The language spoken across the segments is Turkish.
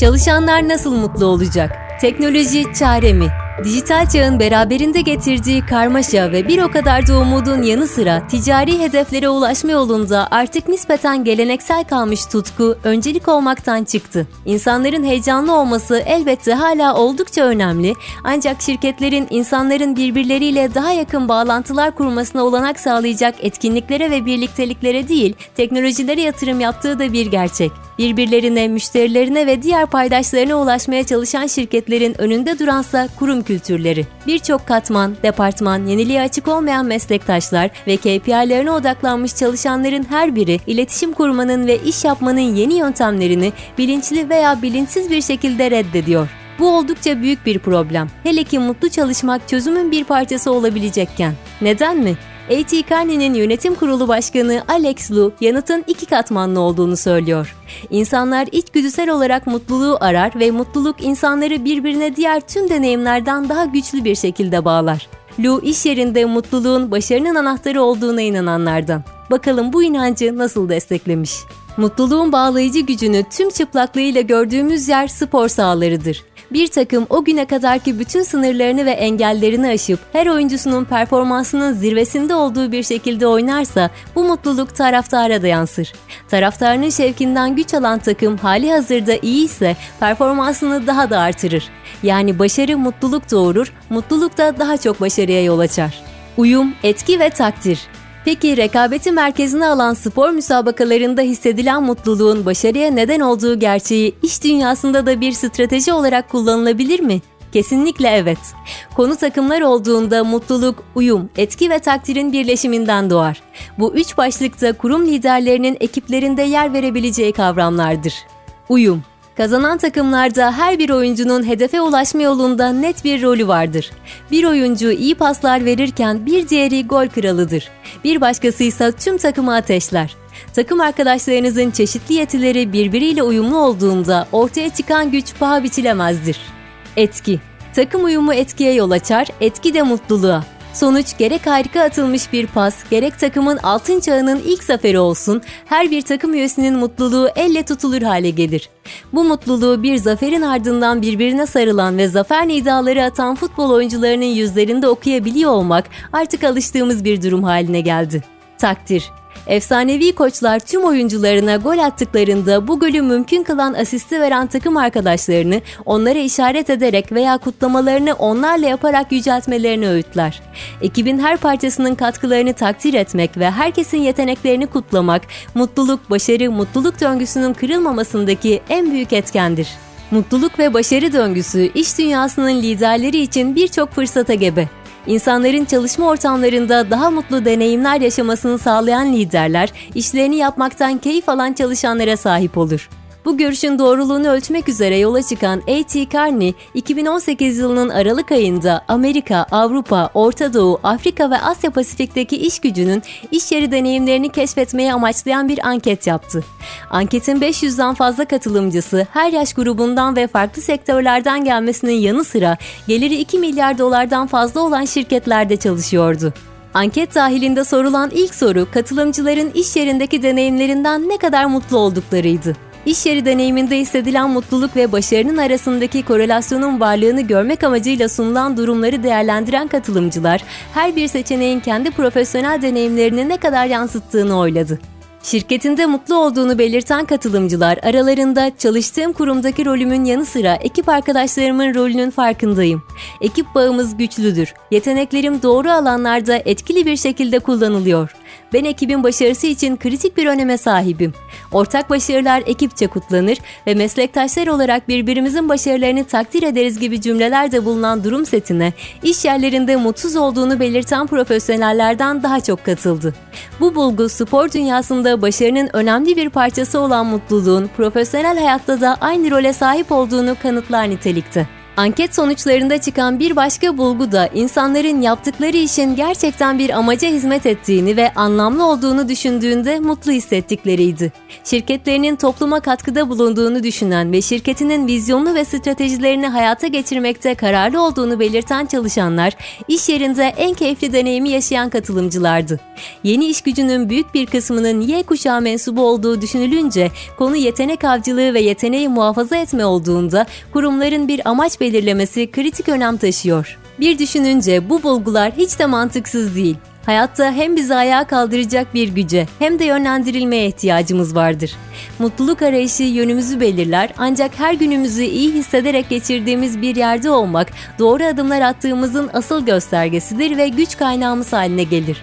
Çalışanlar nasıl mutlu olacak? Teknoloji çare mi? Dijital çağın beraberinde getirdiği karmaşa ve bir o kadar da umudun yanı sıra ticari hedeflere ulaşma yolunda artık nispeten geleneksel kalmış tutku öncelik olmaktan çıktı. İnsanların heyecanlı olması elbette hala oldukça önemli ancak şirketlerin insanların birbirleriyle daha yakın bağlantılar kurmasına olanak sağlayacak etkinliklere ve birlikteliklere değil teknolojilere yatırım yaptığı da bir gerçek. Birbirlerine, müşterilerine ve diğer paydaşlarına ulaşmaya çalışan şirketlerin önünde duransa kurum kültürleri. Birçok katman, departman, yeniliğe açık olmayan meslektaşlar ve KPI'lerine odaklanmış çalışanların her biri iletişim kurmanın ve iş yapmanın yeni yöntemlerini bilinçli veya bilinçsiz bir şekilde reddediyor. Bu oldukça büyük bir problem. Hele ki mutlu çalışmak çözümün bir parçası olabilecekken. Neden mi? A.T. Kearney'nin yönetim kurulu başkanı Alex Lu yanıtın iki katmanlı olduğunu söylüyor. İnsanlar içgüdüsel olarak mutluluğu arar ve mutluluk insanları birbirine diğer tüm deneyimlerden daha güçlü bir şekilde bağlar. Lu iş yerinde mutluluğun başarının anahtarı olduğuna inananlardan. Bakalım bu inancı nasıl desteklemiş? Mutluluğun bağlayıcı gücünü tüm çıplaklığıyla gördüğümüz yer spor sahalarıdır. Bir takım o güne kadarki bütün sınırlarını ve engellerini aşıp her oyuncusunun performansının zirvesinde olduğu bir şekilde oynarsa bu mutluluk taraftara da yansır. Taraftarının şevkinden güç alan takım hali hazırda iyi ise performansını daha da artırır. Yani başarı mutluluk doğurur, mutluluk da daha çok başarıya yol açar. Uyum, etki ve takdir Peki rekabeti merkezine alan spor müsabakalarında hissedilen mutluluğun başarıya neden olduğu gerçeği iş dünyasında da bir strateji olarak kullanılabilir mi? Kesinlikle evet. Konu takımlar olduğunda mutluluk, uyum, etki ve takdirin birleşiminden doğar. Bu üç başlıkta kurum liderlerinin ekiplerinde yer verebileceği kavramlardır. Uyum Kazanan takımlarda her bir oyuncunun hedefe ulaşma yolunda net bir rolü vardır. Bir oyuncu iyi paslar verirken bir diğeri gol kralıdır. Bir başkası ise tüm takımı ateşler. Takım arkadaşlarınızın çeşitli yetileri birbiriyle uyumlu olduğunda ortaya çıkan güç paha biçilemezdir. Etki Takım uyumu etkiye yol açar, etki de mutluluğa. Sonuç gerek harika atılmış bir pas, gerek takımın altın çağının ilk zaferi olsun, her bir takım üyesinin mutluluğu elle tutulur hale gelir. Bu mutluluğu bir zaferin ardından birbirine sarılan ve zafer nidaları atan futbol oyuncularının yüzlerinde okuyabiliyor olmak artık alıştığımız bir durum haline geldi. Takdir Efsanevi koçlar tüm oyuncularına gol attıklarında bu golü mümkün kılan asisti veren takım arkadaşlarını onlara işaret ederek veya kutlamalarını onlarla yaparak yüceltmelerini öğütler. Ekibin her parçasının katkılarını takdir etmek ve herkesin yeteneklerini kutlamak, mutluluk, başarı, mutluluk döngüsünün kırılmamasındaki en büyük etkendir. Mutluluk ve başarı döngüsü iş dünyasının liderleri için birçok fırsata gebe. İnsanların çalışma ortamlarında daha mutlu deneyimler yaşamasını sağlayan liderler, işlerini yapmaktan keyif alan çalışanlara sahip olur. Bu görüşün doğruluğunu ölçmek üzere yola çıkan A.T. Kearney, 2018 yılının Aralık ayında Amerika, Avrupa, Orta Doğu, Afrika ve Asya Pasifik'teki iş gücünün iş yeri deneyimlerini keşfetmeye amaçlayan bir anket yaptı. Anketin 500'den fazla katılımcısı her yaş grubundan ve farklı sektörlerden gelmesinin yanı sıra geliri 2 milyar dolardan fazla olan şirketlerde çalışıyordu. Anket dahilinde sorulan ilk soru katılımcıların iş yerindeki deneyimlerinden ne kadar mutlu olduklarıydı. İş yeri deneyiminde hissedilen mutluluk ve başarının arasındaki korelasyonun varlığını görmek amacıyla sunulan durumları değerlendiren katılımcılar, her bir seçeneğin kendi profesyonel deneyimlerini ne kadar yansıttığını oyladı. Şirketinde mutlu olduğunu belirten katılımcılar aralarında çalıştığım kurumdaki rolümün yanı sıra ekip arkadaşlarımın rolünün farkındayım. Ekip bağımız güçlüdür. Yeteneklerim doğru alanlarda etkili bir şekilde kullanılıyor. Ben ekibin başarısı için kritik bir öneme sahibim. Ortak başarılar ekipçe kutlanır ve meslektaşlar olarak birbirimizin başarılarını takdir ederiz gibi cümlelerde bulunan durum setine iş yerlerinde mutsuz olduğunu belirten profesyonellerden daha çok katıldı. Bu bulgu spor dünyasında başarının önemli bir parçası olan mutluluğun profesyonel hayatta da aynı role sahip olduğunu kanıtlar nitelikte. Anket sonuçlarında çıkan bir başka bulgu da insanların yaptıkları işin gerçekten bir amaca hizmet ettiğini ve anlamlı olduğunu düşündüğünde mutlu hissettikleriydi. Şirketlerinin topluma katkıda bulunduğunu düşünen ve şirketinin vizyonlu ve stratejilerini hayata geçirmekte kararlı olduğunu belirten çalışanlar, iş yerinde en keyifli deneyimi yaşayan katılımcılardı. Yeni iş gücünün büyük bir kısmının Y kuşağı mensubu olduğu düşünülünce konu yetenek avcılığı ve yeteneği muhafaza etme olduğunda kurumların bir amaç belirlemesi kritik önem taşıyor. Bir düşününce bu bulgular hiç de mantıksız değil. Hayatta hem bizi ayağa kaldıracak bir güce hem de yönlendirilmeye ihtiyacımız vardır. Mutluluk arayışı yönümüzü belirler ancak her günümüzü iyi hissederek geçirdiğimiz bir yerde olmak doğru adımlar attığımızın asıl göstergesidir ve güç kaynağımız haline gelir.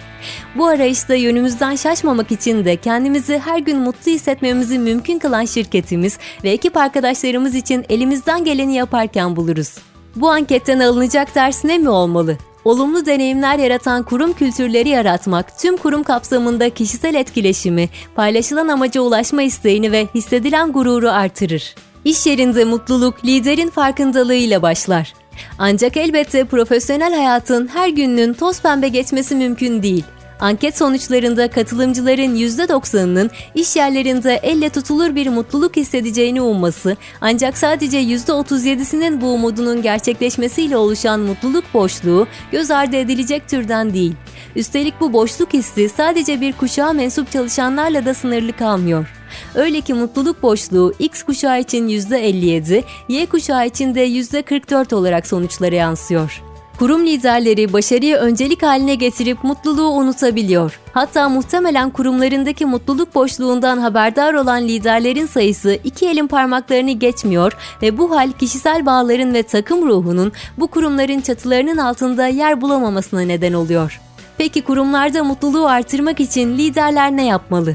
Bu arayışta yönümüzden şaşmamak için de kendimizi her gün mutlu hissetmemizi mümkün kılan şirketimiz ve ekip arkadaşlarımız için elimizden geleni yaparken buluruz. Bu anketten alınacak ders ne mi olmalı? Olumlu deneyimler yaratan kurum kültürleri yaratmak, tüm kurum kapsamında kişisel etkileşimi, paylaşılan amaca ulaşma isteğini ve hissedilen gururu artırır. İş yerinde mutluluk liderin farkındalığıyla başlar. Ancak elbette profesyonel hayatın her gününün toz pembe geçmesi mümkün değil. Anket sonuçlarında katılımcıların %90'ının iş yerlerinde elle tutulur bir mutluluk hissedeceğini umması ancak sadece %37'sinin bu umudunun gerçekleşmesiyle oluşan mutluluk boşluğu göz ardı edilecek türden değil. Üstelik bu boşluk hissi sadece bir kuşağa mensup çalışanlarla da sınırlı kalmıyor. Öyle ki mutluluk boşluğu X kuşağı için %57, Y kuşağı için de %44 olarak sonuçlara yansıyor. Kurum liderleri başarıyı öncelik haline getirip mutluluğu unutabiliyor. Hatta muhtemelen kurumlarındaki mutluluk boşluğundan haberdar olan liderlerin sayısı iki elin parmaklarını geçmiyor ve bu hal kişisel bağların ve takım ruhunun bu kurumların çatılarının altında yer bulamamasına neden oluyor. Peki kurumlarda mutluluğu artırmak için liderler ne yapmalı?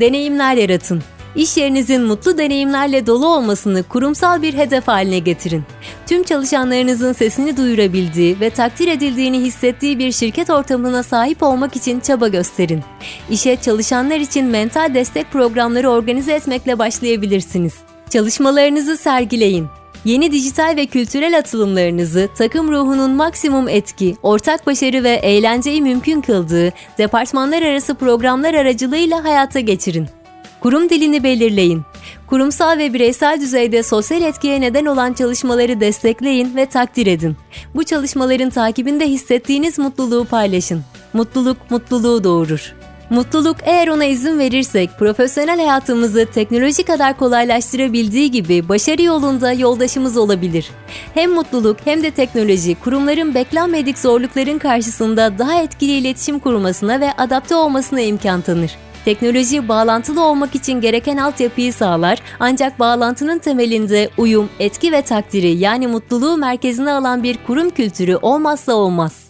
Deneyimler yaratın. İş yerinizin mutlu deneyimlerle dolu olmasını kurumsal bir hedef haline getirin. Tüm çalışanlarınızın sesini duyurabildiği ve takdir edildiğini hissettiği bir şirket ortamına sahip olmak için çaba gösterin. İşe çalışanlar için mental destek programları organize etmekle başlayabilirsiniz. Çalışmalarınızı sergileyin. Yeni dijital ve kültürel atılımlarınızı takım ruhunun maksimum etki, ortak başarı ve eğlenceyi mümkün kıldığı departmanlar arası programlar aracılığıyla hayata geçirin. Kurum dilini belirleyin. Kurumsal ve bireysel düzeyde sosyal etkiye neden olan çalışmaları destekleyin ve takdir edin. Bu çalışmaların takibinde hissettiğiniz mutluluğu paylaşın. Mutluluk mutluluğu doğurur. Mutluluk eğer ona izin verirsek profesyonel hayatımızı teknoloji kadar kolaylaştırabildiği gibi başarı yolunda yoldaşımız olabilir. Hem mutluluk hem de teknoloji kurumların beklenmedik zorlukların karşısında daha etkili iletişim kurmasına ve adapte olmasına imkan tanır. Teknoloji bağlantılı olmak için gereken altyapıyı sağlar ancak bağlantının temelinde uyum, etki ve takdiri yani mutluluğu merkezine alan bir kurum kültürü olmazsa olmaz.